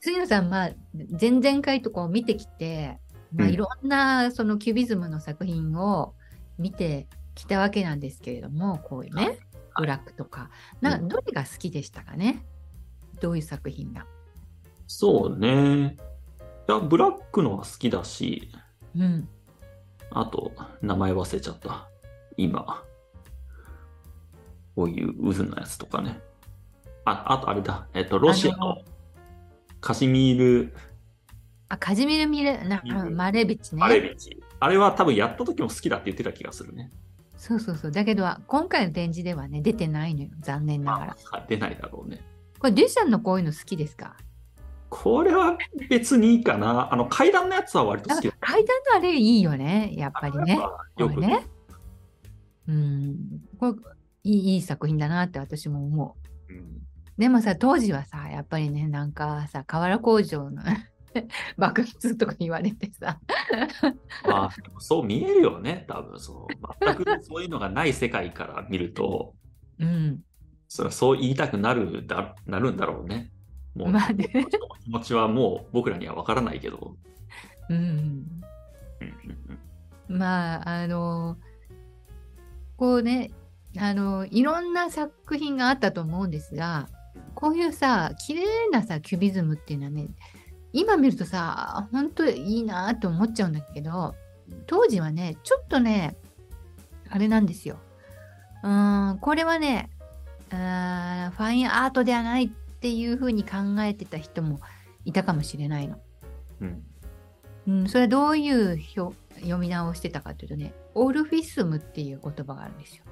杉野さん、まあ、前々回とこう見てきて、まあ、うんいろんなそのキュビズムの作品を見てきたわけなんですけれども、こういうね、ブラックとか、なうんどれが好きでしたかね？どういう作品が？そうね。いや、ブラックのは好きだし、うん。あと、名前忘れちゃった。今。こういう渦のやつとかね。あ、あとあれだ。えっと、ロシアのカシミール・あ、カジミル・ミレなうんマレビッチね。マレビチ。あれは多分やった時も好きだって言ってた気がするね。そうそうそう。だけど、今回の展示ではね、出てないのよ。残念ながら。あ出ないだろうね。これ、デュシャンのこういうの好きですか？これは別にいいかな。あの、階段のやつは割とあ好きだ。階段のあれいいよね。やっぱりね。よく、ね。うん。これいい、いい作品だなって私も思う。うんでもさ、当時はさ、やっぱりね、なんかさ、瓦工場の 爆発とか言われてさ、まあ、そう見えるよね、多分そう。全くそういうのがない世界から見ると、うん。それはそう言いたくなるだなるんだろうね。もう、まあね気持ちはもう僕らには分からないけど。うん。うんうんうんまあ、あの、こうね、あの、いろんな作品があったと思うんですが、こういうさ、綺麗なさ、キュビズムっていうのはね、今見るとさ、本当いいなと思っちゃうんだけど、当時はね、ちょっとね、あれなんですよ。うーん、これはね、ファインアートではないっていうふうに考えてた人もいたかもしれないの。うんうん、それはどういう表読み直してたかというとね、オルフィスムっていう言葉があるんですよ。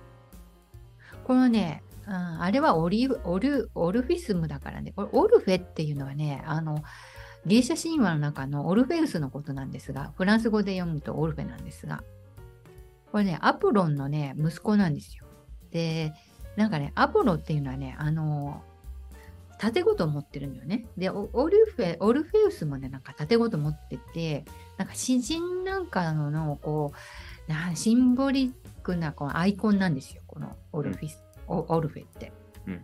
このね、うん、あれはオリオルオルフィスムだからね、これオルフェっていうのはね、あの、ギリシャ神話の中のオルフェウスのことなんですが、フランス語で読むとオルフェなんですが、これね、アポロンのね、息子なんですよ。で、なんかね、アポロっていうのはね、あの、盾ごと持ってるんだよね。で、オルフェ、オルフェウスもね、なんか盾ごと持ってて、なんか詩人なんかのの、こう、なシンボリックなこのアイコンなんですよ、このオルフィス、オオルフェって。うん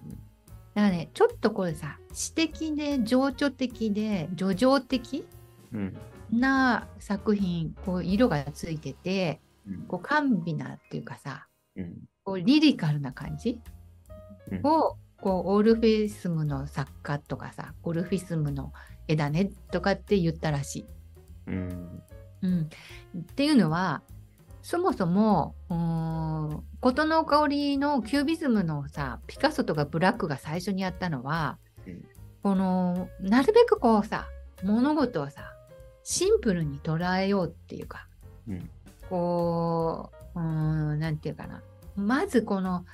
だからね、ちょっとこれさ、詩的で情緒的で、叙情的うん。な作品、こう色がついてて、うん。こう甘美なっていうかさ、うん。こうリリカルな感じうん。を、こうオルフィスムの作家とかさ、オルフィスムの絵だねとかって言ったらしい。うん。うん、っていうのはそもそもうーん事の香りのキュービズムのさピカソとかブラックが最初にやったのは、うん。このなるべくこうさ物事をさシンプルに捉えようっていうかうん。こううーんなんていうかな。まずこの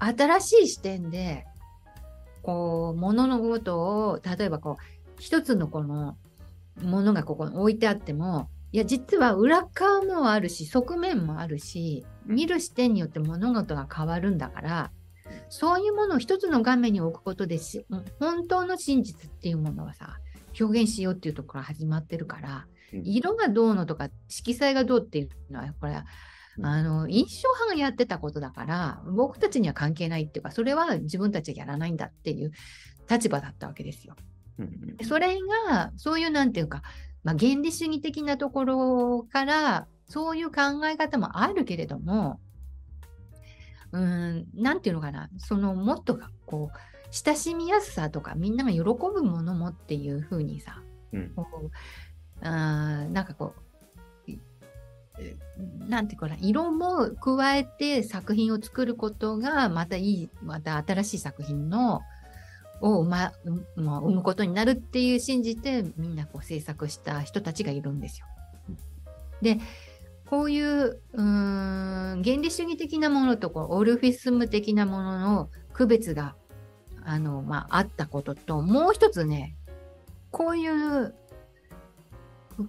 新しい視点でこう物のことを例えばこう一つのこのものがここに置いてあってもいや実は裏側もあるし側面もあるし見る視点によって物事が変わるんだからそういうものを一つの画面に置くことでし本当の真実っていうものはさ表現しようっていうところから始まってるからうん。色がどうのとか色彩がどうっていうのはこれあの印象派がやってたことだから僕たちには関係ないっていうかそれは自分たちがやらないんだっていう立場だったわけですよ。それがそういうなんていうか、まあ、原理主義的なところからそういう考え方もあるけれどもうーんなんていうのかなそのもっとこう親しみやすさとかみんなが喜ぶものもっていうふうにさうん。こうあーなんかこういなんていうかな色も加えて作品を作ることがまたいいまた新しい作品のを生,、ま、うまあ生むことになるっていう信じてみんなこう制作した人たちがいるんですよ。でこういううーん原理主義的なものとこうオルフィスム的なものの区別があの、まあ、あったことともう一つねこういう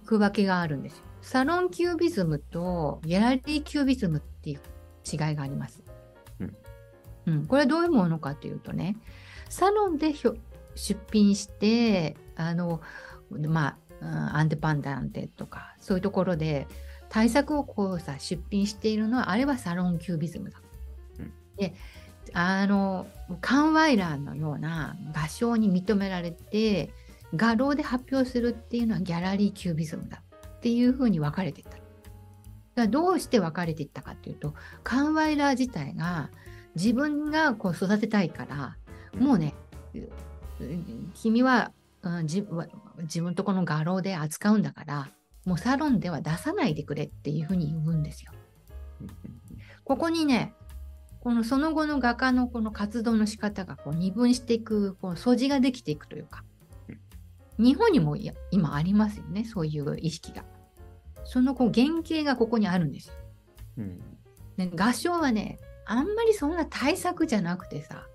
区分けがあるんですよ。サロンキュービズムとギャラリーキュービズムっていう違いがあります。うんうん、これはどういうものかというとねサロンでひょ出品してあのまあうんアンデパンダンテとかそういうところで対策をこうさ出品しているのはあれはサロンキュービズムだ。うんであのカンワイラーのような画商に認められて画廊で発表するっていうのはギャラリーキュービズムだっていうふうに分かれていった。どうして分かれていったかっていうとカンワイラー自体が自分がこう育てたいからもうね君は、うん、自自分とこの画廊で扱うんだからもうサロンでは出さないでくれっていうふうに言うんですよ。ここにねこのその後の画家のこの活動の仕方がこう二分していくこう素地ができていくというか日本にも今ありますよねそういう意識が。そのこう原型がここにあるんですよ。うん、ね、合唱はねあんまりそんな対策じゃなくてさ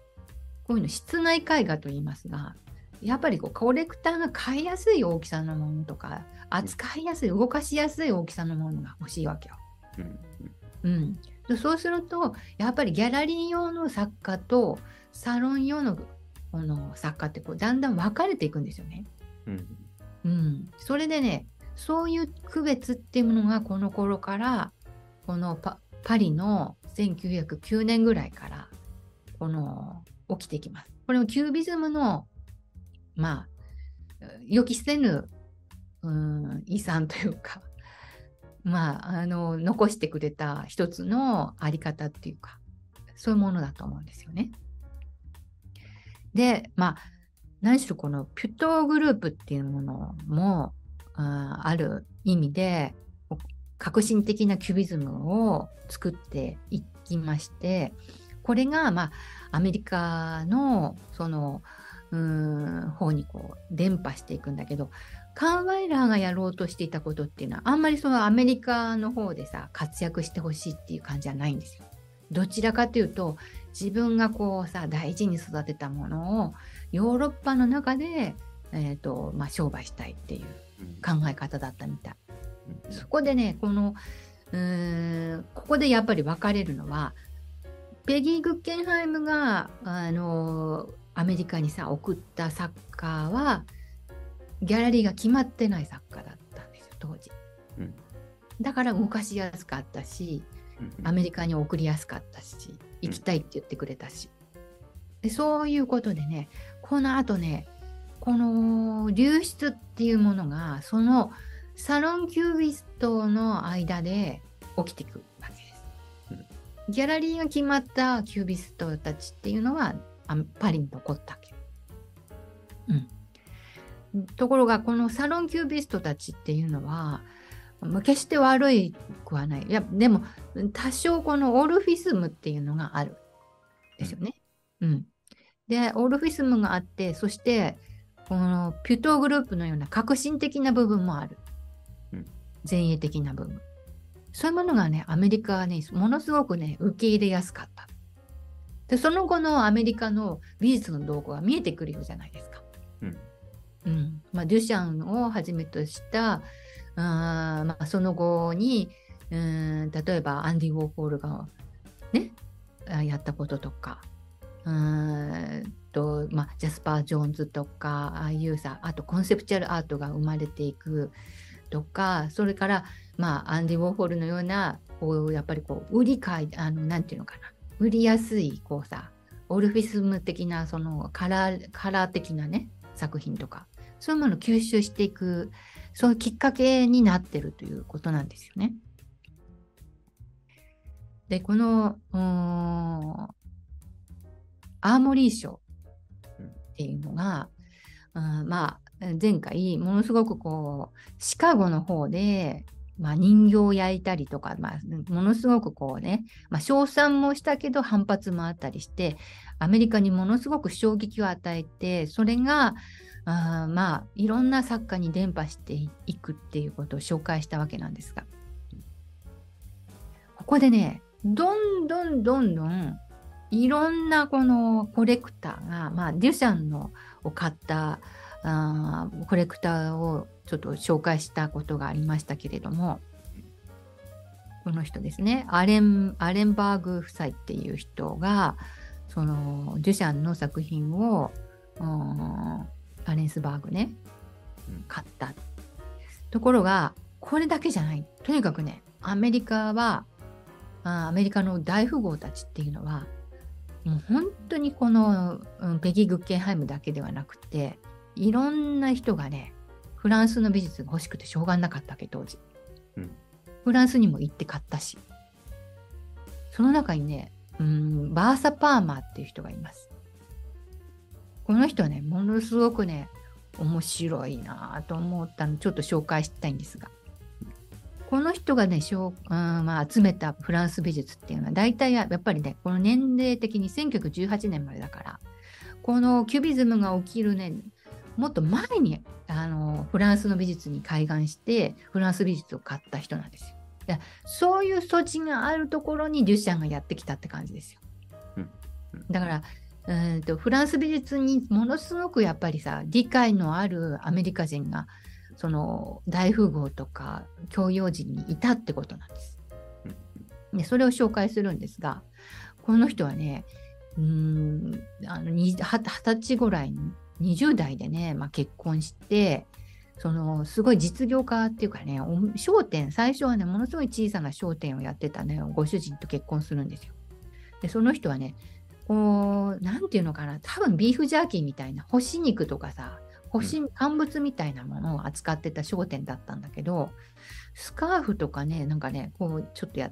こういうの室内絵画と言いますがやっぱりこうコレクターが買いやすい大きさのものとか扱いやすい動かしやすい大きさのものが欲しいわけよ。うん、うんそうするとやっぱりギャラリー用の作家とサロン用のこの作家ってこうだんだん分かれていくんですよね。うん、うん、それでねそういう区別っていうものがこの頃からこのパパリの1909年ぐらいからこの起きてきます。これもキュービズムのまあ予期せぬ、うん、遺産というかまあ、あの残してくれた一つのあり方っていうかそういうものだと思うんですよね。でまあ何しろこのピュットグループっていうものもあある意味で革新的なキュビズムを作っていきましてこれがまあアメリカのそのうん方にこう伝播していくんだけどカンワイラーがやろうとしていたことっていうのはあんまりそのアメリカの方でさ活躍してほしいっていう感じじゃないんですよ。どちらかというと自分がこうさ大事に育てたものをヨーロッパの中で、えーとまあ、商売したいっていう考え方だったみたい。そこでねこのうーんここでやっぱり分かれるのはペギー・グッケンハイムがあのアメリカにさ送った作家はギャラリーが決まってない作家だったんですよ当時、うん、だから動かしやすかったし、アメリカに送りやすかったし行きたいって言ってくれたし、でそういうことでねこのあとねこの流出っていうものがそのサロンキュービストの間で起きていく。わけです。ギャラリーが決まったキュービストたちっていうのはパリに残ったわけ。うん。ところがこのサロンキュービストたちっていうのは決して悪いくはない。いやでも多少このオールフィスムっていうのがあるですよね。うん。でオールフィスムがあってそしてこのピュートーグループのような革新的な部分もある。前衛的な部分。そういうものがねアメリカはねものすごくね受け入れやすかった。でその後のアメリカの美術の動向が見えてくるようじゃないですか。うんうんまあ、デュシャンをはじめとしたあ、まあ、その後にうん例えばアンディ・ウォーホールがねやったこととかうんと、まあ、ジャスパー・ジョーンズとかああいうさあとコンセプチュアルアートが生まれていくとかそれから、まあ、アンディ・ウォーホルのようなこうやっぱりこう売り買いあのなんていうのかな売りやすいこうさオルフィスム的なそのカラーカラー的なね作品とかそういうものを吸収していく、そういうきっかけになってるということなんですよね。で、この、アーモリー賞っていうのが、うん、まあ、前回、ものすごくこう、シカゴの方で、まあ、人形を焼いたりとか、まあ、ものすごくこうね、まあ、称賛もしたけど反発もあったりして、アメリカにものすごく衝撃を与えて、それが、あまあいろんな作家に伝播していくっていうことを紹介したわけなんですが。ここでねどんどんどんどんいろんなこのコレクターが、まあ、デュシャンのを買ったあコレクターをちょっと紹介したことがありましたけれどもこの人ですねアレンアレンバーグ夫妻っていう人がそのデュシャンの作品を、うんアレンスバーグね、買った。ところが、これだけじゃない。とにかくね、アメリカは、あアメリカの大富豪たちっていうのは、もう本当にこの、うん、ペギー・グッケンハイムだけではなくて、いろんな人がね、フランスの美術が欲しくてしょうがなかったわけ、当時。うんフランスにも行って買ったし。その中にね、うん、バーサ・パーマーっていう人がいます。この人はね、ものすごくね、面白いなぁと思ったのちょっと紹介したいんですが。この人がね、しょううんまあ、集めたフランス美術っていうのは、大体やっぱりね、この年齢的に1918年までだから、このキュビズムが起きるね、もっと前にあのフランスの美術に開眼して、フランス美術を買った人なんですよ。だそういう素地があるところにデュシャンがやってきたって感じですよ。だから、うーんとフランス美術にものすごくやっぱりさ理解のあるアメリカ人がその大富豪とか教養人にいたってことなんです。でそれを紹介するんですがこの人はねうーんあのには二十歳ぐらいに20代でね、まあ、結婚してそのすごい実業家っていうかねお商店最初はねものすごい小さな商店をやってたねご主人と結婚するんですよ。でその人はねこうなんていうのかな多分ビーフジャーキーみたいな干し肉とかさ干し乾物みたいなものを扱ってた商店だったんだけどスカーフとかねなんかねこうちょっとや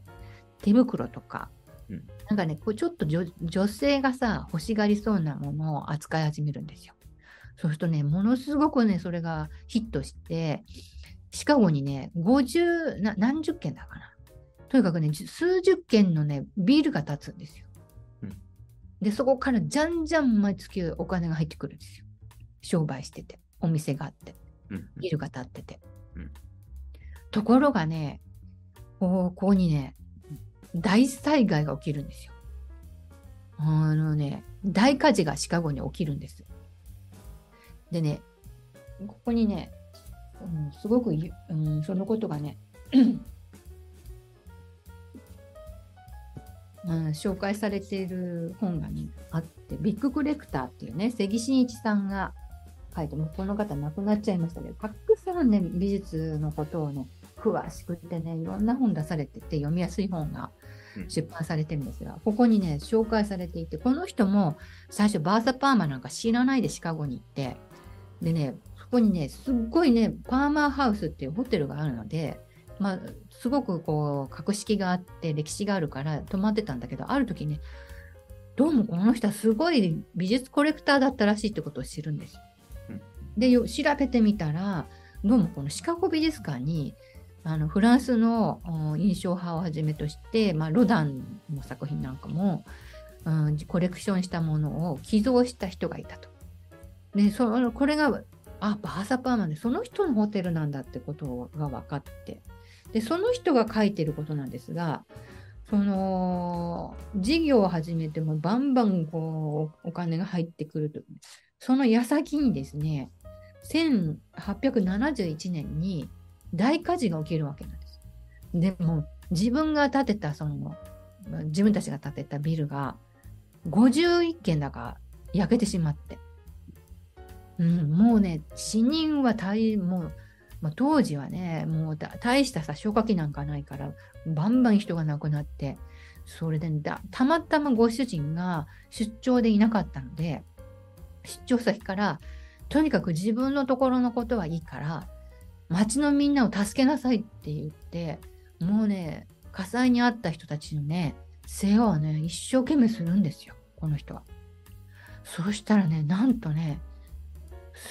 手袋とか、うんなんかねこうちょっと女女性がさ欲しがりそうなものを扱い始めるんですよ。そうするとねものすごくねそれがヒットしてシカゴにね50な何十件だかなとにかくねじ数十件のねビルが建つんですよ。うんでそこからじゃんじゃん毎月お金が入ってくるんですよ。商売しててお店があってうんビルが建ってて。うんところがねここにね大災害が起きるんですよ。あのね大火事がシカゴに起きるんです。でねここにね、うん、すごくゆ、うん、そのことがね、うん、紹介されている本がねあってビッグコレクターっていうね関真一さんが書いてもうこの方亡くなっちゃいましたけどたくさんね美術のことをね詳しくてねいろんな本出されてて読みやすい本がうん。出版されてるんですが、ここにね紹介されていてこの人も最初バーサ・パーマなんか知らないでシカゴに行ってでねそこにねすっごいねパーマーハウスっていうホテルがあるのでまあすごくこう格式があって歴史があるから泊まってたんだけどある時ねどうもこの人はすごい美術コレクターだったらしいってことを知るんですようん。でよ調べてみたらどうもこのシカゴ美術館にあのフランスのお印象派をはじめとして、まあ、ロダンの作品なんかも、うん、コレクションしたものを寄贈した人がいたと。でそこれがあバーサパーマンでその人のホテルなんだってことが分かって。でその人が書いてることなんですがその事業を始めてもバンバンこうお金が入ってくるとその矢先にですね1871年に大火事が起きるわけなんです。でも自分が建てたその自分たちが建てたビルが51軒だか焼けてしまって、うん、もうね死人は大もう、まあ、当時はねもう大したさ消火器なんかないからバンバン人が亡くなってそれでだたまたまご主人が出張でいなかったので出張先からとにかく自分のところのことはいいから町のみんなを助けなさいって言ってもうね火災に遭った人たちのね世話をね一生懸命するんですよこの人は。そうしたらねなんとね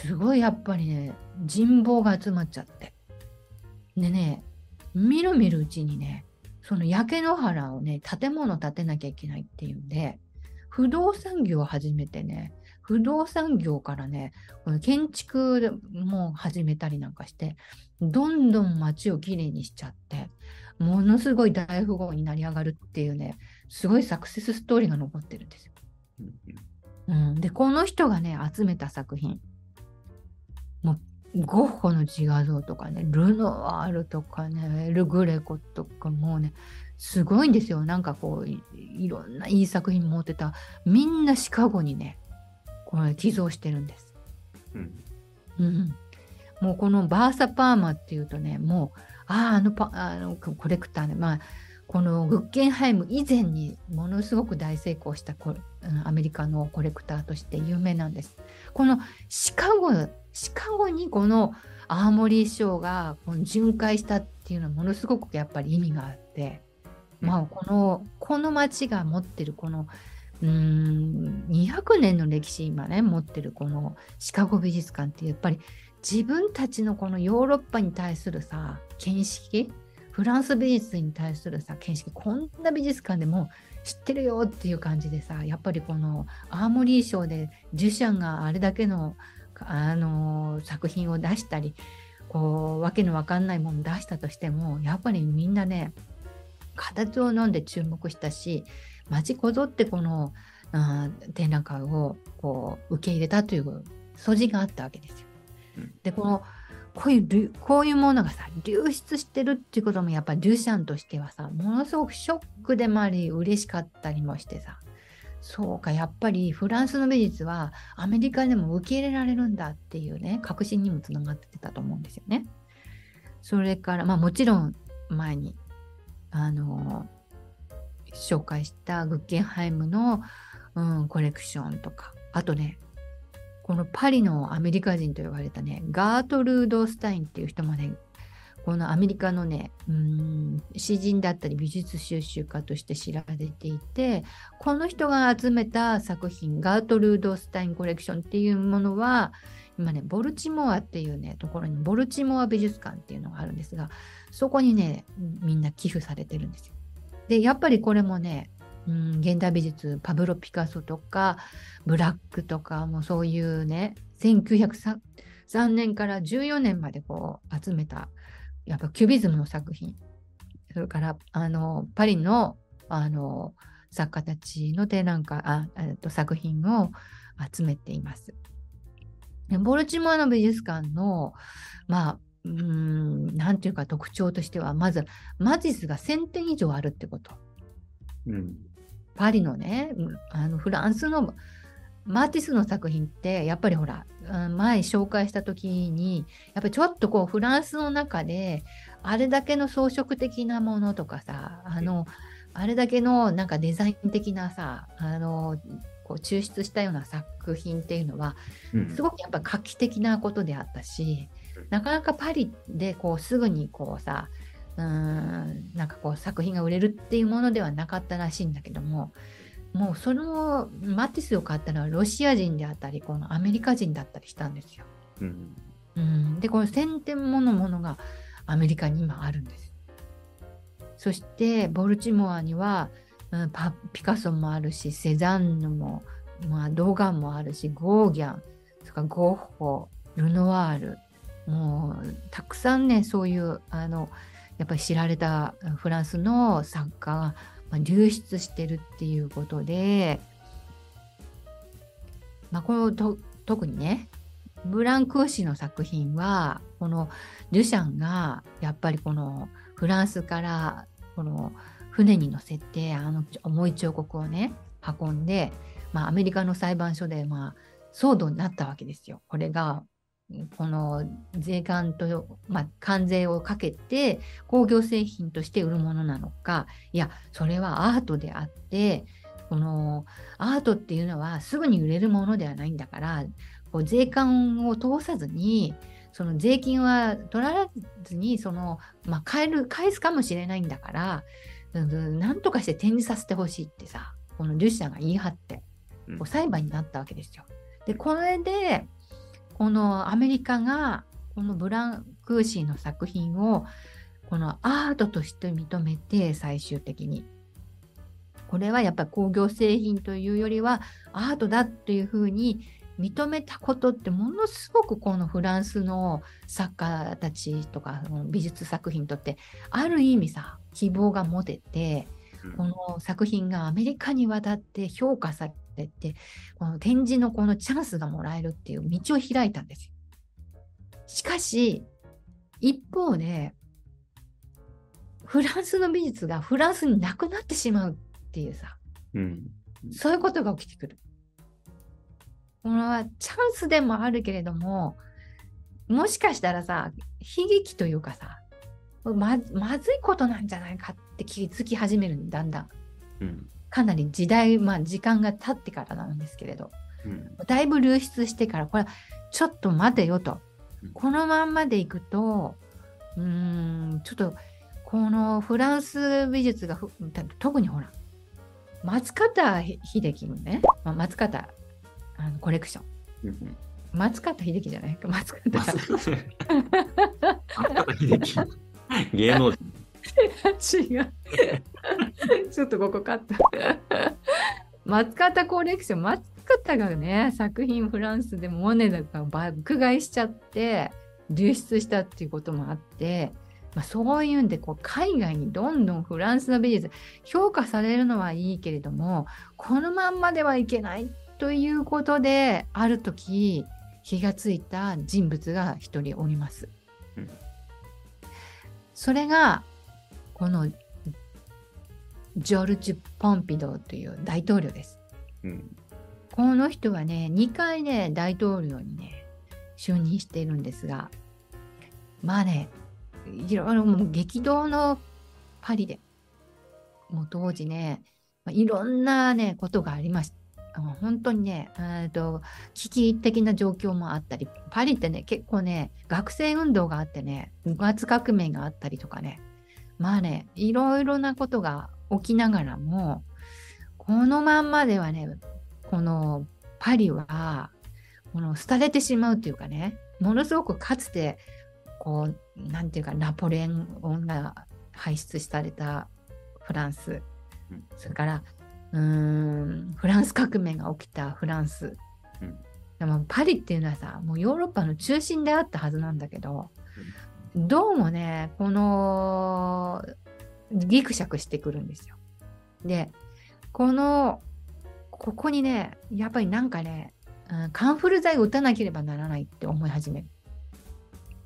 すごいやっぱりね人望が集まっちゃって。でねみるみるうちにねその焼け野原をね建物建てなきゃいけないっていうんで不動産業を始めてね不動産業からねこの建築も始めたりなんかしてどんどん街をきれいにしちゃってものすごい大富豪になり上がるっていうねすごいサクセスストーリーが残ってるんですよ。うん。うん、でこの人がね集めた作品もうゴッホの自画像とかねルノワールとかねエル・グレコとかもうねすごいんですよなんかこういいろんないい作品持ってたみんなシカゴにねこれ寄贈してるんです。うんうん、もうこのバーサ・パーマっていうとねもうあああのパあのコレクターねまあこのグッケンハイム以前にものすごく大成功したコアメリカのコレクターとして有名なんです。このシカゴ、シカゴにこのアーモリーショーがこの巡回したっていうのはものすごくやっぱり意味があって、まあこの、この町が持ってるこのうーん200年の歴史今ね持ってるこのシカゴ美術館ってやっぱり自分たちのこのヨーロッパに対するさ見識フランス美術に対するさ見識こんな美術館でも知ってるよっていう感じでさやっぱりこのアーモリー賞でデュシャンがあれだけのあの作品を出したりこうわけのわかんないもの出したとしてもやっぱりみんなね形を飲んで注目したし待ちこぞってこのあ展覧会をこう受け入れたという素地があったわけですよ。でこのこういうこういうものがさ流出してるっていうこともやっぱりデュシャンとしてはさものすごくショックでもあり嬉しかったりもしてさそうかやっぱりフランスの美術はアメリカでも受け入れられるんだっていうね確信にもつながってたと思うんですよね。それからまあもちろん前にあの紹介したグッケンハイムの、うん、コレクションとかあとねこのパリのアメリカ人と言われたねガートルード・スタインっていう人までこのアメリカのねうん詩人だったり美術収集家として知られていてこの人が集めた作品ガートルード・スタインコレクションっていうものは今ねボルチモアっていうねところにボルチモア美術館っていうのがあるんですがそこにねみんな寄付されてるんですよ。で、やっぱりこれもね、うん、現代美術、パブロ・ピカソとか、ブラックとか、もそういうね、1903年から14年までこう集めた、やっぱキュビズムの作品、それからあのパリのあの作家たちの展覧会あと作品を集めています。ボルチモアの美術館の、まあ、うん、なんていうか特徴としては、まず、マティスが1000点以上あるってこと。うん、パリのね、あのフランスのマティスの作品って、やっぱりほら、前紹介した時に、やっぱりちょっとこう、フランスの中で、あれだけの装飾的なものとかさ、あの、あれだけのなんかデザイン的なさ、あの、こう抽出したような作品っていうのは、すごくやっぱ画期的なことであったし、なかなかパリでこうすぐにこうさうんなんかこう作品が売れるっていうものではなかったらしいんだけどももうそのマティスを買ったのはロシア人であったりこのアメリカ人だったりしたんですよ。うん、うん、でこの1000点ものものがアメリカに今あるんです。そしてボルチモアには、うん、パピカソもあるしセザンヌも、まあ、ドーガンもあるしゴーギャンそれからゴッホルノワールもうたくさんねそういうあのやっぱり知られたフランスの作家が、ま、流出してるっていうことで、まあ、このと特にねブランクーシの作品はこのデュシャンがやっぱりこのフランスからこの船に乗せてあの重い彫刻をね運んで、まあ、アメリカの裁判所でまあ騒動になったわけですよ。これがこの税関と、まあ、関税をかけて工業製品として売るものなのかいやそれはアートであってこのアートっていうのはすぐに売れるものではないんだからこう税関を通さずにその税金は取らずにその、まあ、返る返すかもしれないんだからなんとかして展示させてほしいってさこのデュッシャーが言い張ってこう裁判になったわけですよ。でこれでこのアメリカがこのブランクーシーの作品をこのアートとして認めて最終的に。これはやっぱり工業製品というよりはアートだっていうふうに認めたことってものすごくこのフランスの作家たちとか美術作品にとってある意味さ希望が持ててこの作品がアメリカに渡って評価されて、この展示のこのチャンスがもらえるっていう道を開いたんですよ。しかし、一方で、フランスの美術がフランスになくなってしまうっていうさ、うん、そういうことが起きてくる。これはチャンスでもあるけれども、もしかしたらさ、悲劇というかさ、ままずいことなんじゃないかっって気づき始めるだんだん。うん。かなり時代、まあ時間が経ってからなんですけれど、うん。だいぶ流出してから、これ、ちょっと待てよとうん。このまんまでいくと、うーん、ちょっと、このフランス美術がふ、特にほら、松方秀樹のね、まあ松方あのコレクション。うん。松方秀樹じゃない？か、松方松方秀樹芸能人。違う。ちょっとここカット。松方コレクション、松方がね、作品フランスでモネだから爆買いしちゃって、流出したっていうこともあって、まあ、そういうんでこう海外にどんどんフランスの美術評価されるのはいいけれどもこのまんまではいけないということである時気がついた人物が一人おります。うんそれがこのジョルジュ・ポンピドーという大統領です。うん。この人はね、2回ね、大統領にね、就任しているんですが、まあね、いろいろもう激動のパリで、もう当時ね、まあいろんなね、ことがありました。本当にね、えーと、危機的な状況もあったり、パリってね、結構ね、学生運動があってね、五月革命があったりとかね、まあね、いろいろなことが起きながらも、このまんまではね、このパリは、この廃れてしまうというかね、ものすごくかつて、こう、なんていうか、ナポレオンが輩出されたフランス。うん、それから、うーん、フランス革命が起きたフランス。うん。でもパリっていうのはさ、もうヨーロッパの中心であったはずなんだけど、どうもね、この、ギクシャクしてくるんですよ。で、この、ここにね、やっぱりなんかね、うんカンフル剤を打たなければならないって思い始める。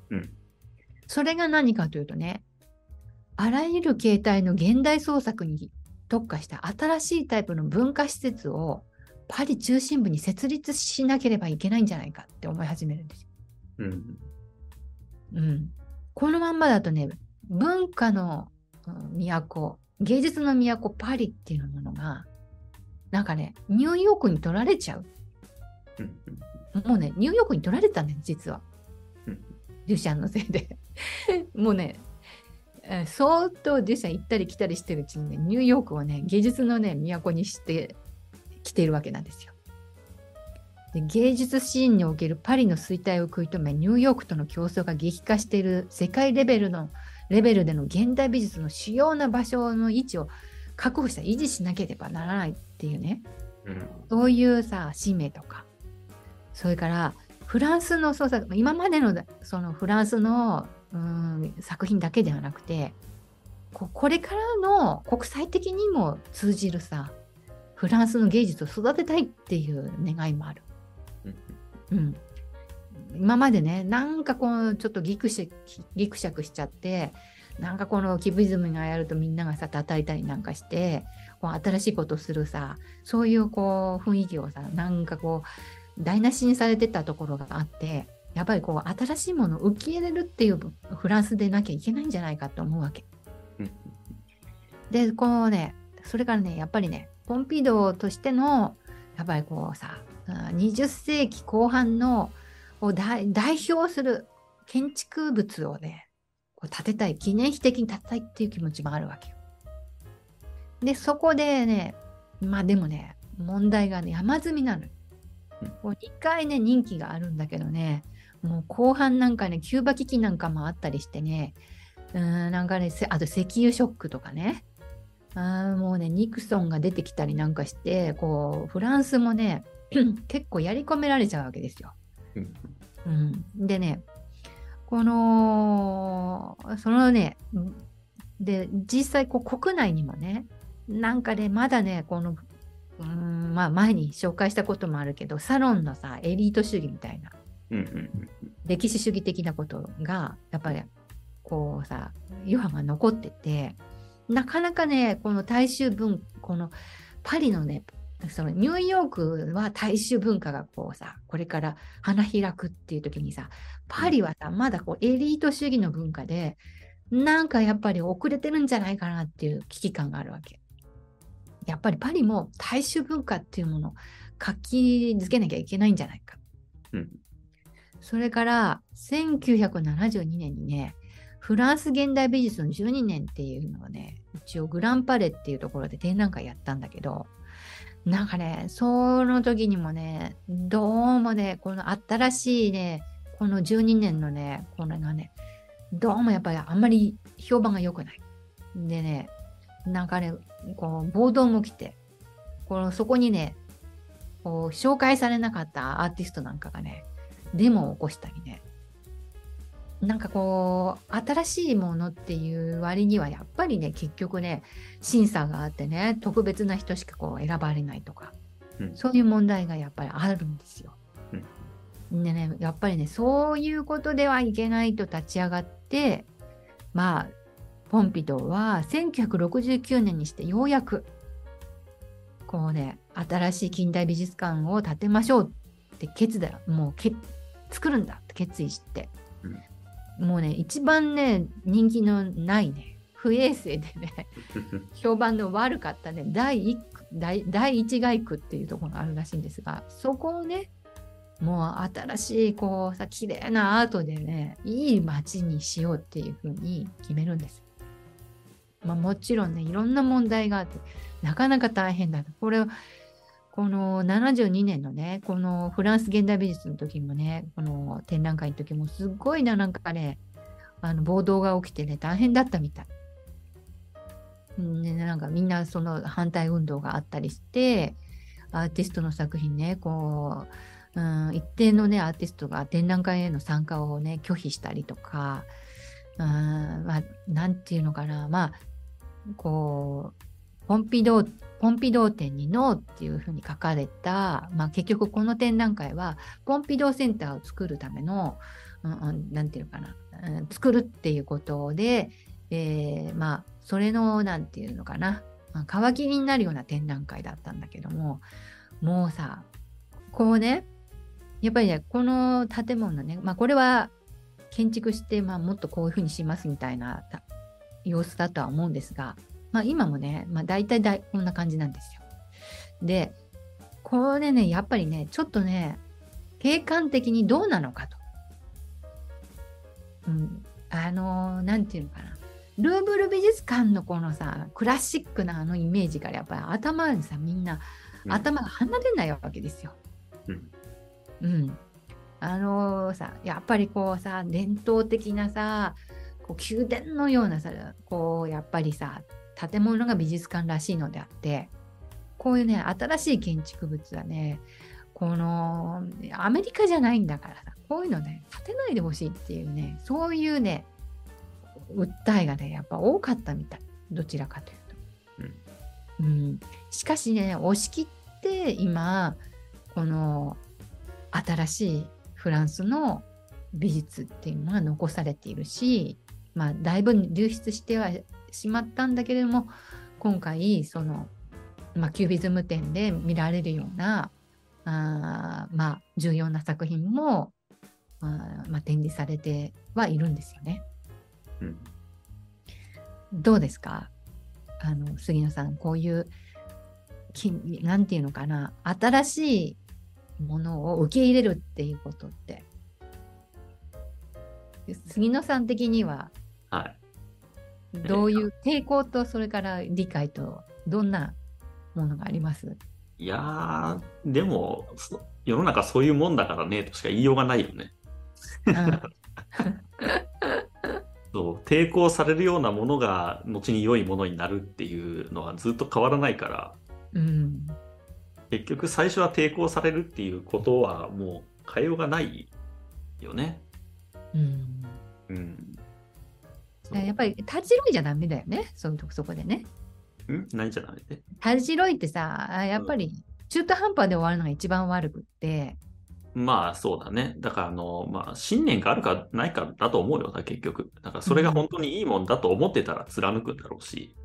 うん。それが何かというとね、あらゆる形態の現代創作に特化した新しいタイプの文化施設をパリ中心部に設立しなければいけないんじゃないかって思い始めるんですよ。うん。うん、このまんまだとね、文化の都、芸術の都パリっていうものが、なんかね、ニューヨークに取られちゃう。もうね、ニューヨークに取られたね、実は。デュシャンのせいで。もうね、相当デュシャン行ったり来たりしてるうちにね、ニューヨークをね、芸術のね、都にしてきているわけなんですよ。で芸術シーンにおけるパリの衰退を食い止め、ニューヨークとの競争が激化している世界レベルのレベルでの現代美術の主要な場所の位置を確保した維持しなければならないっていうね、うん。そういうさ、使命とか、それからフランスの創作、今までのだそのフランスのうん作品だけではなくてこ、これからの国際的にも通じるさ、フランスの芸術を育てたいっていう願いもある。うんうん、今までね、なんかこう、ちょっとギクシャギクシャクしちゃって、なんかこのキブイズムがやるとみんながさ、叩いたりなんかして、こう新しいことをするさ、そういうこう雰囲気をさ、なんかこう、台無しにされてたところがあって、やっぱりこう、新しいものを受け入れるっていうフランスでなきゃいけないんじゃないかと思うわけ。うん。で、こうね、それからね、やっぱりね、ポンピドーとしての、やっぱりこうさ、うん20世紀後半のを代代表する建築物をね、こう建てたい、記念碑的に建てたいっていう気持ちもあるわけよ。で、そこでね、まあでもね、問題がね、山積みなのようん。こう2回ね、任期があるんだけどね、もう後半なんかね、キューバ危機なんかもあったりしてね、うーん、なんかね、せあと石油ショックとかね、あーもうね、ニクソンが出てきたりなんかして、こう、フランスもね、結構やり込められちゃうわけですよ。うん。うん、でね、この、そのね、うんで、実際こう国内にもね、なんかね、まだね、この、うん、まあ前に紹介したこともあるけど、サロンのさ、エリート主義みたいな、うん。うん。歴史主義的なことが、やっぱり、こうさ、余波が残ってて、なかなかね、この大衆文、このパリのね、そのニューヨークは大衆文化がこうさ、これから花開くっていう時にさ、パリはさ、まだこうエリート主義の文化で、なんかやっぱり遅れてるんじゃないかなっていう危機感があるわけ。やっぱりパリも大衆文化っていうものを活気づけなきゃいけないんじゃないか。うん。それから1972年にね、フランス現代美術の12年っていうのをね、一応グランパレっていうところで展覧会やったんだけど、なんかね、その時にもね、どうもね、この新しいね、この12年のね、これがね、どうもやっぱりあんまり評判が良くない。でね、なんかね、こう暴動も来て、このそこにね、こう紹介されなかったアーティストなんかがね、デモを起こしたりね、なんかこう、新しいものっていう割には、やっぱりね、結局ね、審査があってね、特別な人しかこう選ばれないとか、うん。そういう問題がやっぱりあるんですよ。でね、やっぱりね、そういうことではいけないと立ち上がって、まあ、ポンピドーは1969年にしてようやく、こうね、新しい近代美術館を建てましょうって決断、もうけ作るんだって決意して、もうね、一番ね、人気のないね、不衛生でね、評判の悪かったね、第一区第第一街区っていうところがあるらしいんですが、そこをね、もう新しい、こうさ、綺麗なアートでね、いい街にしようっていうふうに決めるんです。まあもちろんね、いろんな問題があって、なかなか大変だ。これを、この72年のね、このフランス現代美術の時もね、この展覧会の時もすごいな、なんかね、あの暴動が起きてね、大変だったみたい。んね、なんかみんなその反対運動があったりして、アーティストの作品ね、こう、うん、一定のね、アーティストが展覧会への参加をね、拒否したりとか、うん、まあ、なんていうのかな、まあ、こう、ポンピドー、ポンピドー展にノーっていうふうに書かれた、まあ結局この展覧会は、ポンピドーセンターを作るための、うんうん、ていうのかな、うん、作るっていうことで、えーまあ、それの、なんていうのかな、まあ、皮切りになるような展覧会だったんだけども、もうさ、こうね、やっぱりね、この建物ね、まあこれは建築して、まあもっとこういうふうにしますみたいな様子だとは思うんですが、まあ今もね、まあ大体だいこんな感じなんですよ。で、これね、やっぱりね、ちょっとね、景観的にどうなのかと。うん、あのーなんていうのかな。ルーブル美術館のこのさ、クラシックなあのイメージからやっぱり頭にさ、みんな頭が離れないわけですよ。うんうん。あのーさ、やっぱりこうさ、伝統的なさ、こう宮殿のようなさ、こう、やっぱりさ、建物が美術館らしいのであって、こういうね、新しい建築物はね、この、アメリカじゃないんだからさ、こういうのね、建てないでほしいっていうね、そういうね、訴えがね、やっぱ多かったみたい。どちらかというと。うん、しかしね、押し切って今、この新しいフランスの美術っていうのが残されているし、まあ、だいぶ流出してはしまったんだけれども、今回、その、まあ、キュービズム展で見られるような、あーまあ、重要な作品も、あーまあ、展示されてはいるんですよね。うんどうですか？あの杉野さん、こういう、きなんていうのかな、新しいものを受け入れるっていうことって、杉野さん的にははい。どういう抵抗とそれから理解とどんなものがあります？いやー、でも、そ世の中そういうもんだからね、としか言いようがないよね。うん そう、抵抗されるようなものが、後に良いものになるっていうのはずっと変わらないから、うん結局最初は抵抗されるっていうことはもう変えようがないよね。うんうん。やっぱり立ち退いじゃダメだよね、そういうとこそこでね。ん？何じゃないで立ち退いってさ、あやっぱり中途半端で終わるのが一番悪くって、まあそうだね。だからあの、まあ信念があるかないかだと思うよな、結局。だからそれが本当にいいもんだと思ってたら貫くんだろうし。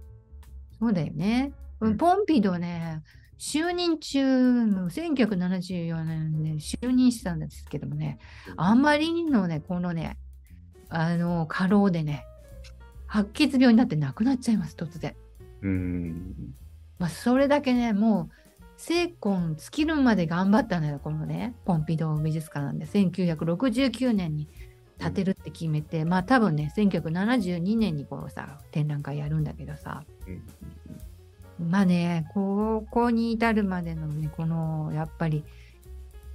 そうだよね。うんポンピドーね、就任中の1974年で就任したんですけどもね、あまりのね、このね、あの、過労でね、白血病になって亡くなっちゃいます、突然。うん。まあ、それだけね、もう、精魂尽きるまで頑張ったのよ、このね、ポンピドー美術館なんで、1969年に建てるって決めて、まあ多分ね、1972年にこのさ、展覧会やるんだけどさ、うん。まあね、ここに至るまでのね、この、やっぱり、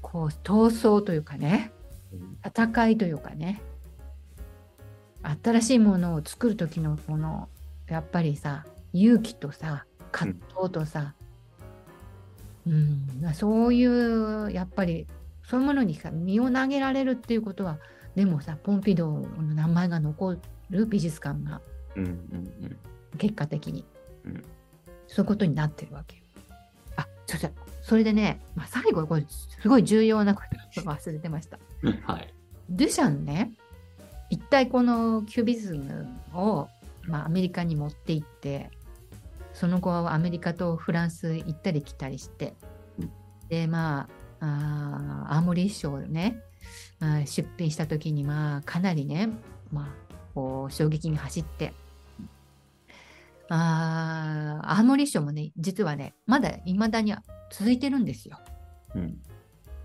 こう、闘争というかね、うん。戦いというかね、新しいものを作る時のこの、やっぱりさ、勇気とさ、葛藤とさ、うん、まあそういう、やっぱり、そういうものにさ身を投げられるっていうことは、でもさ、ポンピドーの名前が残る美術館が、うんうん結果的に、うんそういうことになってるわけよ。あ、そしたそれでね、まあ、最後、これ、すごい重要なことを忘れてました。うん。はい。ドゥシャンね、一体このキュービズムを、まあ、アメリカに持って行って、その後アメリカとフランス行ったり来たりしてうん、で、まあ、あーアーモリー賞をね、出品した時に、まあ、かなりね、まあ、こう衝撃に走って、あーアーモリー賞もね、実はね、まだ未だに続いてるんですよ。うん。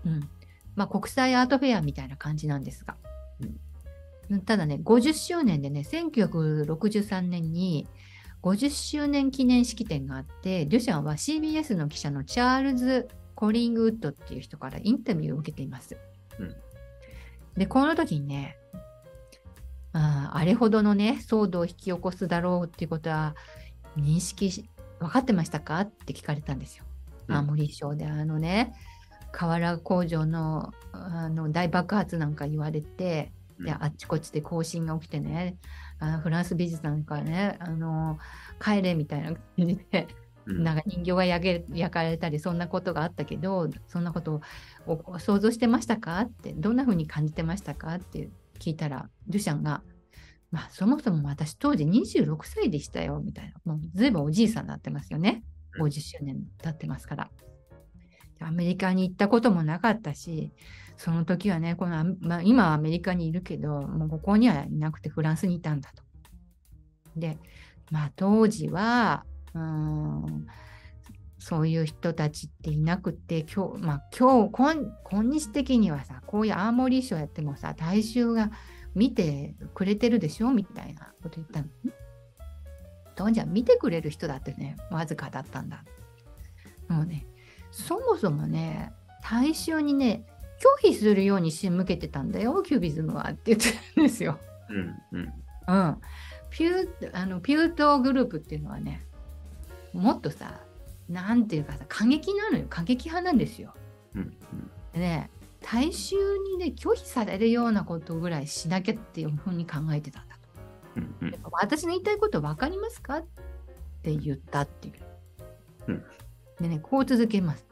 うん。まあ、国際アートフェアみたいな感じなんですが、ただね50周年でね1963年に50周年記念式典があってデュシャンは CBS の記者のチャールズ・コリングウッドっていう人からインタビューを受けています。うんでこの時にねあーあれほどのね騒動を引き起こすだろうっていうことは認識し分かってましたかって聞かれたんですよ。うんアーモリー賞であのね瓦工場のあの大爆発なんか言われて、であっちこっちで更新が起きてねあフランス美術なんかねあの帰れみたいな感じでうん。なんか人形が焼け焼かれたりそんなことがあったけどそんなことをお想像してましたか？ってどんな風に感じてましたか？って聞いたらデュシャンが「まあそもそも私当時26歳でしたよ」みたいな。もうずいぶんおじいさんになってますよね。うん。50周年経ってますから。でアメリカに行ったこともなかったしその時はねこの、まあ、今はアメリカにいるけどもうここにはいなくてフランスにいたんだと。でまあ当時はうんそういう人たちっていなくて今日まあ今日今今日的にはさこういうアーモリーショーやってもさ大衆が見てくれてるでしょみたいなこと言ったの。当時は見てくれる人だってねわずかだったんだ。もうねそもそもね大衆にね拒否するように仕向けてたんだよキュービズムはって言ってるんですよ。うんうんうん、ピューあのピュートグループっていうのはねもっとさなんていうかさ過激なのよ過激派なんですよ。うんでね大衆にね拒否されるようなことぐらいしなきゃっていうふうに考えてたんだと。うんうん私の言いたいこと分かりますか？って言ったっていう。うんでねこう続けます。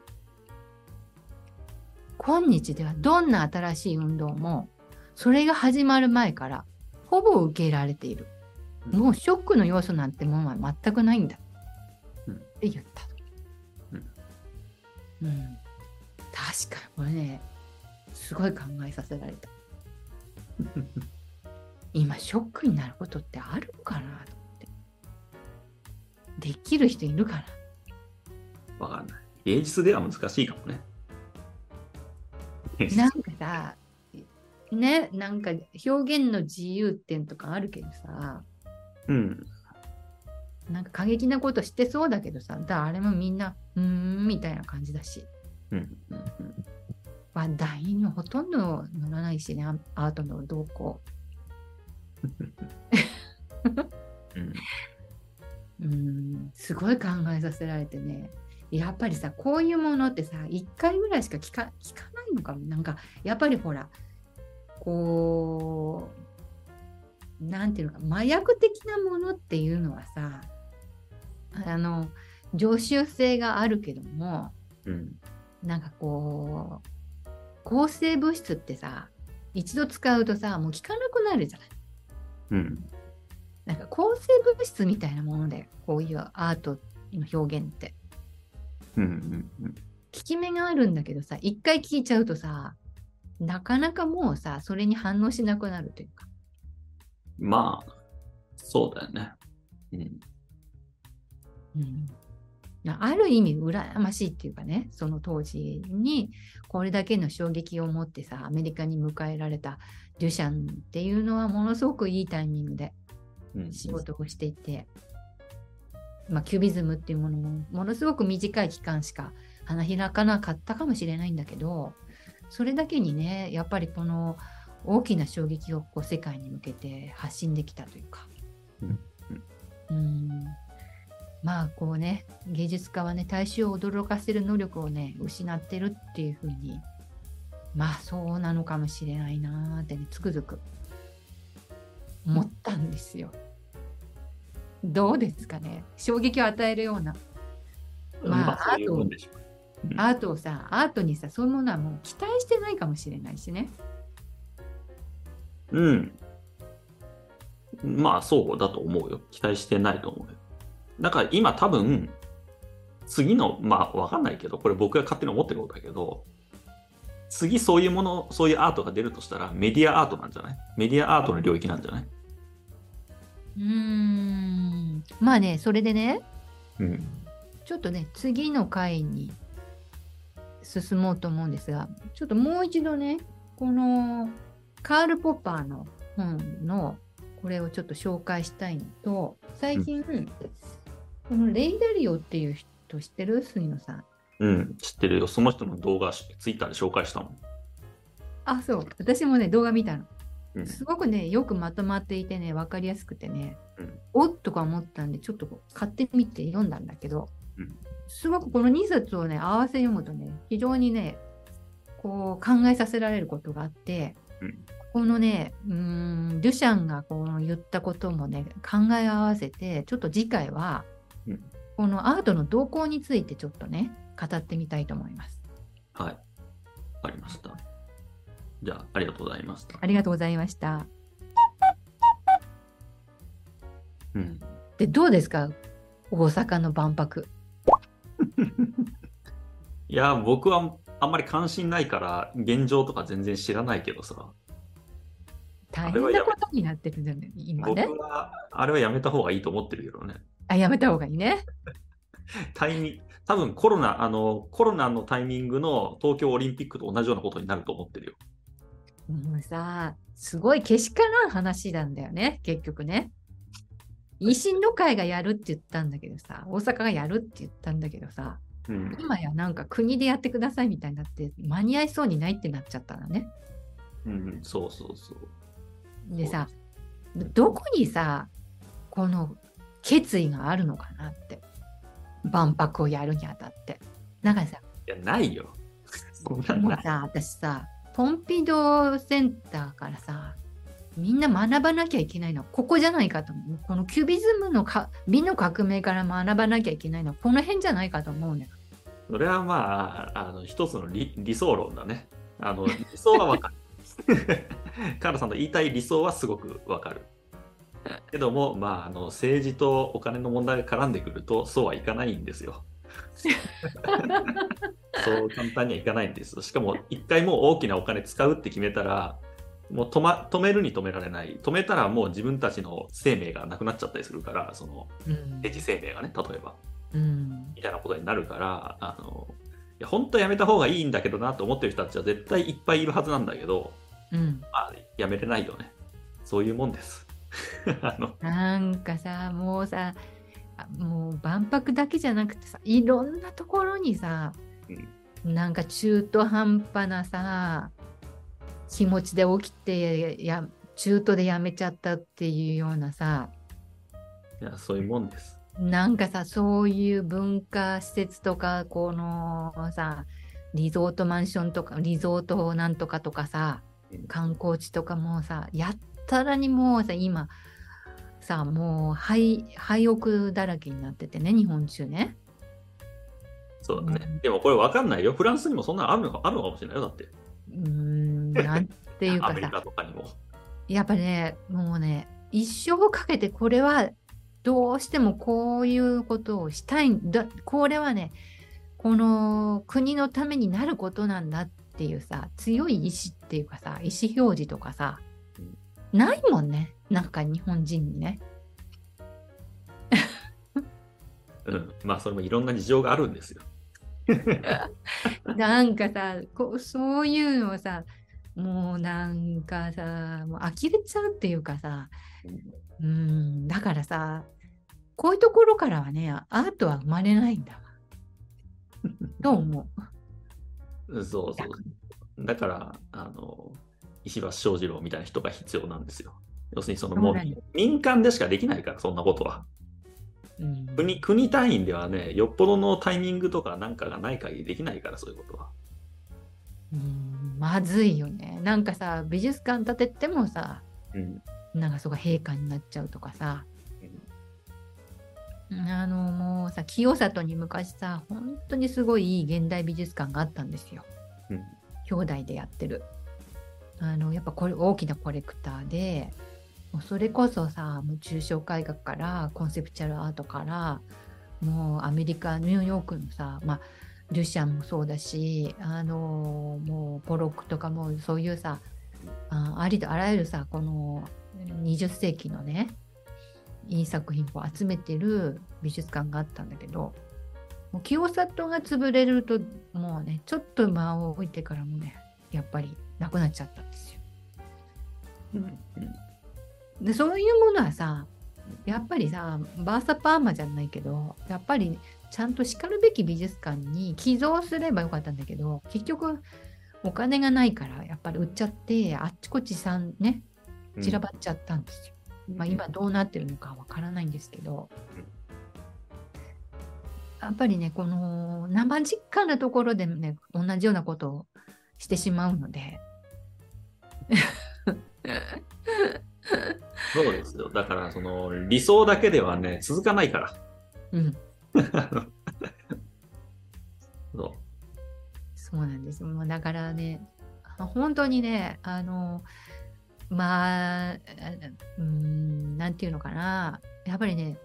今日ではどんな新しい運動もそれが始まる前からほぼ受け入れられている。もうショックの要素なんてものは全くないんだ。うんって言ったと。うん。確かにこれね、すごい考えさせられた。今ショックになることってあるかなと思って。できる人いるかなわかんない。芸術では難しいかもね。なんかさ、ね、なんか表現の自由っていうのとかあるけどさ、うん。なんか過激なことしてそうだけどさ、誰もみんな、うーん、みたいな感じだし、うんうんうん話題にほとんど乗らないしね、アアートの動向。うん うーん、すごい考えさせられてね。やっぱりさ、こういうものってさ、1回ぐらいしか聞か聞かないのかも。なんか、やっぱりほら、こう、なんていうのか、麻薬的なものっていうのはさ、あの、常習性があるけども、うんなんかこう、抗生物質ってさ、一度使うとさ、もう効かなくなるじゃない。うんなんか抗生物質みたいなもので、こういうアートの表現って。うんうんうん効き目があるんだけどさ、一回聞いちゃうとさ、なかなかもうさ、それに反応しなくなるというか。まあ、そうだよね。うん。うんある意味羨ましいっていうかねその当時にこれだけの衝撃を持ってさアメリカに迎えられたデュシャンっていうのはものすごくいいタイミングでうん、仕事をしていて、まあ、キュビズムっていうものもものすごく短い期間しか花開かなかったかもしれないんだけどそれだけにねやっぱりこの大きな衝撃をこう世界に向けて発信できたというか。うんうんまあこうね芸術家はね大衆を驚かせる能力をね失ってるっていうふうにまあそうなのかもしれないなーってねつくづく思ったんですよ。どうですかね？衝撃を与えるようなまあそういうもんでしょう。うんアートをさアートにさそういうものはもう期待してないかもしれないしね。うん。まあそうだと思うよ。期待してないと思うよ。だから今多分、次の、まあわかんないけど、これ僕が勝手に思ってることだけど、次そういうもの、そういうアートが出るとしたらメディアアートなんじゃない？メディアアートの領域なんじゃない？うーんまあねそれでねうん。ちょっとね次の回に進もうと思うんですがちょっともう一度ねこのカール・ポッパーの本のこれをちょっと紹介したいのと最近、このレイ・ダリオっていう人知ってる？杉野さんうん、知ってるよ。その人の動画、ツイッターで紹介したもん。あそう私もね動画見たのうん。すごくねよくまとまっていてね分かりやすくてね、うんおっとか思ったんでちょっとこう買ってみて読んだんだけど、うんすごくこの2冊をね合わせ読むとね非常にねこう考えさせられることがあって、うんこのねうーんデュシャンがこう言ったこともね考え合わせてちょっと次回は、うんこのアートの動向についてちょっとね語ってみたいと思います。はい。わかりました。じゃあ、ありがとうございました。ありがとうございました。うん。でどうですか？大阪の万博。いや、僕はあんまり関心ないから、現状とか全然知らないけどさ、大変なことになってるんじゃない今ね。僕はあれはやめた方がいいと思ってるけどね。あ、やめた方がいいね。タイミング、多分コロナ、あの、コロナのタイミングの東京オリンピックと同じようなことになると思ってるよ。もうさ、すごいけしからん話なんだよね、結局ね。維新の会がやるって言ったんだけどさ、大阪がやるって言ったんだけどさ、うん。今やなんか国でやってくださいみたいになって、間に合いそうにないってなっちゃったのね。うん、そうそうそう。でさ、どこにさ、この決意があるのかなって。万博をやるにあたって。なんかさ、いや、ないよ。もうさ、私さ、ポンピドーセンターからさ、みんな学ばなきゃいけないのはここじゃないかと思う。このキュビズムのか美の革命から学ばなきゃいけないのはこの辺じゃないかと思うね。それはまあ、あの一つの理理想論だね。あの理想はわかる。カールさんの言いたい理想はすごくわかる。けども、まあ、あの政治とお金の問題が絡んでくると、そうはいかないんですよ。そう簡単にはいかないんです。しかも、一回もう大きなお金使うって決めたら、もう止,、ま、止めるに止められない。止めたらもう自分たちの生命がなくなっちゃったりするから、そのうん政治生命がね、例えば。うんみたいなことになるから、あの、いや、本当はやめた方がいいんだけどなと思ってる人たちは絶対いっぱいいるはずなんだけど、うん、まあ、やめれないよね。そういうもんです。あの、なんかさもうさあもう万博だけじゃなくてさいろんなところにさ、なんか中途半端なさ気持ちで起きてや中途でやめちゃったっていうようなさいや、そういうもんです。なんかさそういう文化施設とかこのさリゾートマンションとかリゾートなんとかとかさうん観光地とかもうさやったらにもうさ今さもう廃廃屋だらけになっててね日本中ね。そうだね。うんでもこれわかんないよ。フランスにもそんなのあるのかあるのかもしれないよ。だって。うーんなんていうかさアメリカとかにも。やっぱねもうね一生をかけてこれはどうしてもこういうことをしたいんだこれはねこの国のためになることなんだっていうさ強い意志っていうかさ意思表示とかさないもんね。なんか日本人にね。うん。まあそれもいろんな事情があるんですよ。なんかさこそういうのをさもうなんかさもう呆れちゃうっていうかさ。うん。だからさこういうところからはねアートは生まれないんだわ。どう。思うそうそう。だからあの石橋正二郎みたいな人が必要なんですよ。要するに、そのもう民間でしかできないから、そんなことは。う。うん国国単位ではね、よっぽどのタイミングとかなんかがない限りできないから、そういうことは。うんまずいよね。なんかさ美術館建ててもさうん。なんかそこが閉館になっちゃうとかさあのもうさ清里に昔さ本当にすごいいい現代美術館があったんですよ。うん。兄弟でやってる。あのやっぱこれ大きなコレクターでもうそれこそさもう抽象絵画からコンセプチュアルアートからもうアメリカニューヨークのさ、まあ、デュシャンもそうだしあのもうポロックとかもそういうさあありとあらゆるさこの20世紀のねいい作品を集めてる美術館があったんだけどもう清里が潰れるともうねちょっと間を置いてからもねやっぱりなくなっちゃったんですよ。うん。でそういうものはさやっぱりさバーサパーマじゃないけどやっぱりちゃんとしかるべき美術館に寄贈すればよかったんだけど結局お金がないからやっぱり売っちゃってあっちこっちさんねうん散らばっちゃったんですよ。まあ、今どうなってるのかわからないんですけどやっぱりねこの生実家なところでもね同じようなことをしてしまうので そうですよ。だから、その理想だけではね、続かないから。うん そうそうなんです。もうだからね、あ本当にね、あの、まあ、あうーん、なんていうのかな、やっぱりね、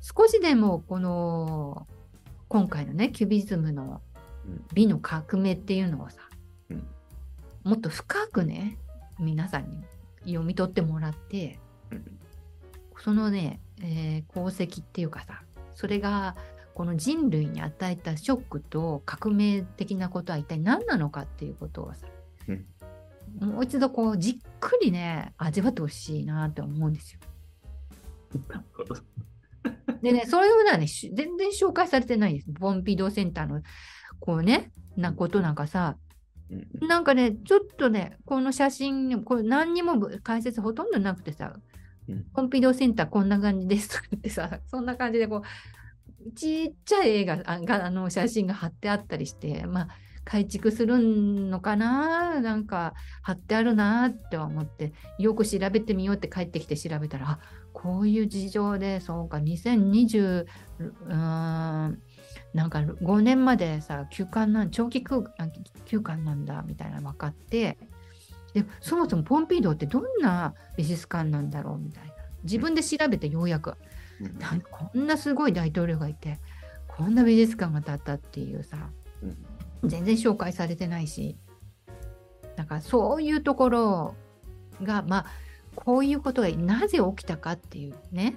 少しでもこの、今回のね、キュビズムのうん美の革命っていうのをさ、うんもっと深くね、皆さんに読み取ってもらって、うんそのね、えー功績っていうかさ、それがこの人類に与えたショックと革命的なことは一体何なのかっていうことをさ、うんもう一度こうじっくりね味わってほしいなって思うんですよ。なるほどでねそういうのはねし全然紹介されてないんです。ポンピドーセンターのこうねなことなんかさうんなんかねちょっとねこの写真これ何にも解説ほとんどなくてさうん。ポンピドーセンターこんな感じですとか言ってさ、そんな感じでこう、ちっちゃい映画あがあの写真が貼ってあったりして、まあ、改築するのかななんか貼ってあるなって思って、よく調べてみようって帰ってきて調べたら、あこういう事情で、そうか、2020、うーん、なんか5年までさ、休館なん、長期休館なんだみたいなの分かって、でそもそもポンピードーってどんな美術館なんだろうみたいな。自分で調べてようやく。うん。なんかこんなすごい大統領がいてこんな美術館が建ったっていうさうん。全然紹介されてないしだからそういうところがまあこういうことがなぜ起きたかっていうね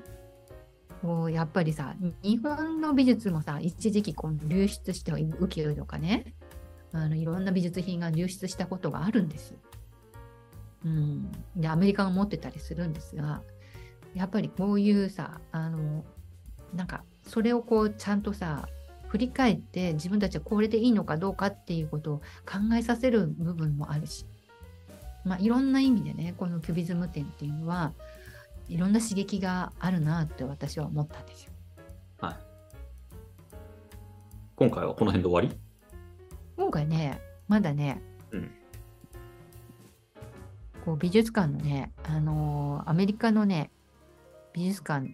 こうやっぱりさ日本の美術もさ一時期こう流出して浮世絵とかねあのいろんな美術品が流出したことがあるんです。うん、でアメリカが持ってたりするんですがやっぱりこういうさあのなんかそれをこうちゃんとさ振り返って自分たちはこれでいいのかどうかっていうことを考えさせる部分もあるし、まあ、いろんな意味でねこのキュビズム展っていうのはいろんな刺激があるなって私は思ったんですよ。はい。今回はこの辺で終わり？今回ねまだね、うんこう美術館のね、あのーアメリカのね美術館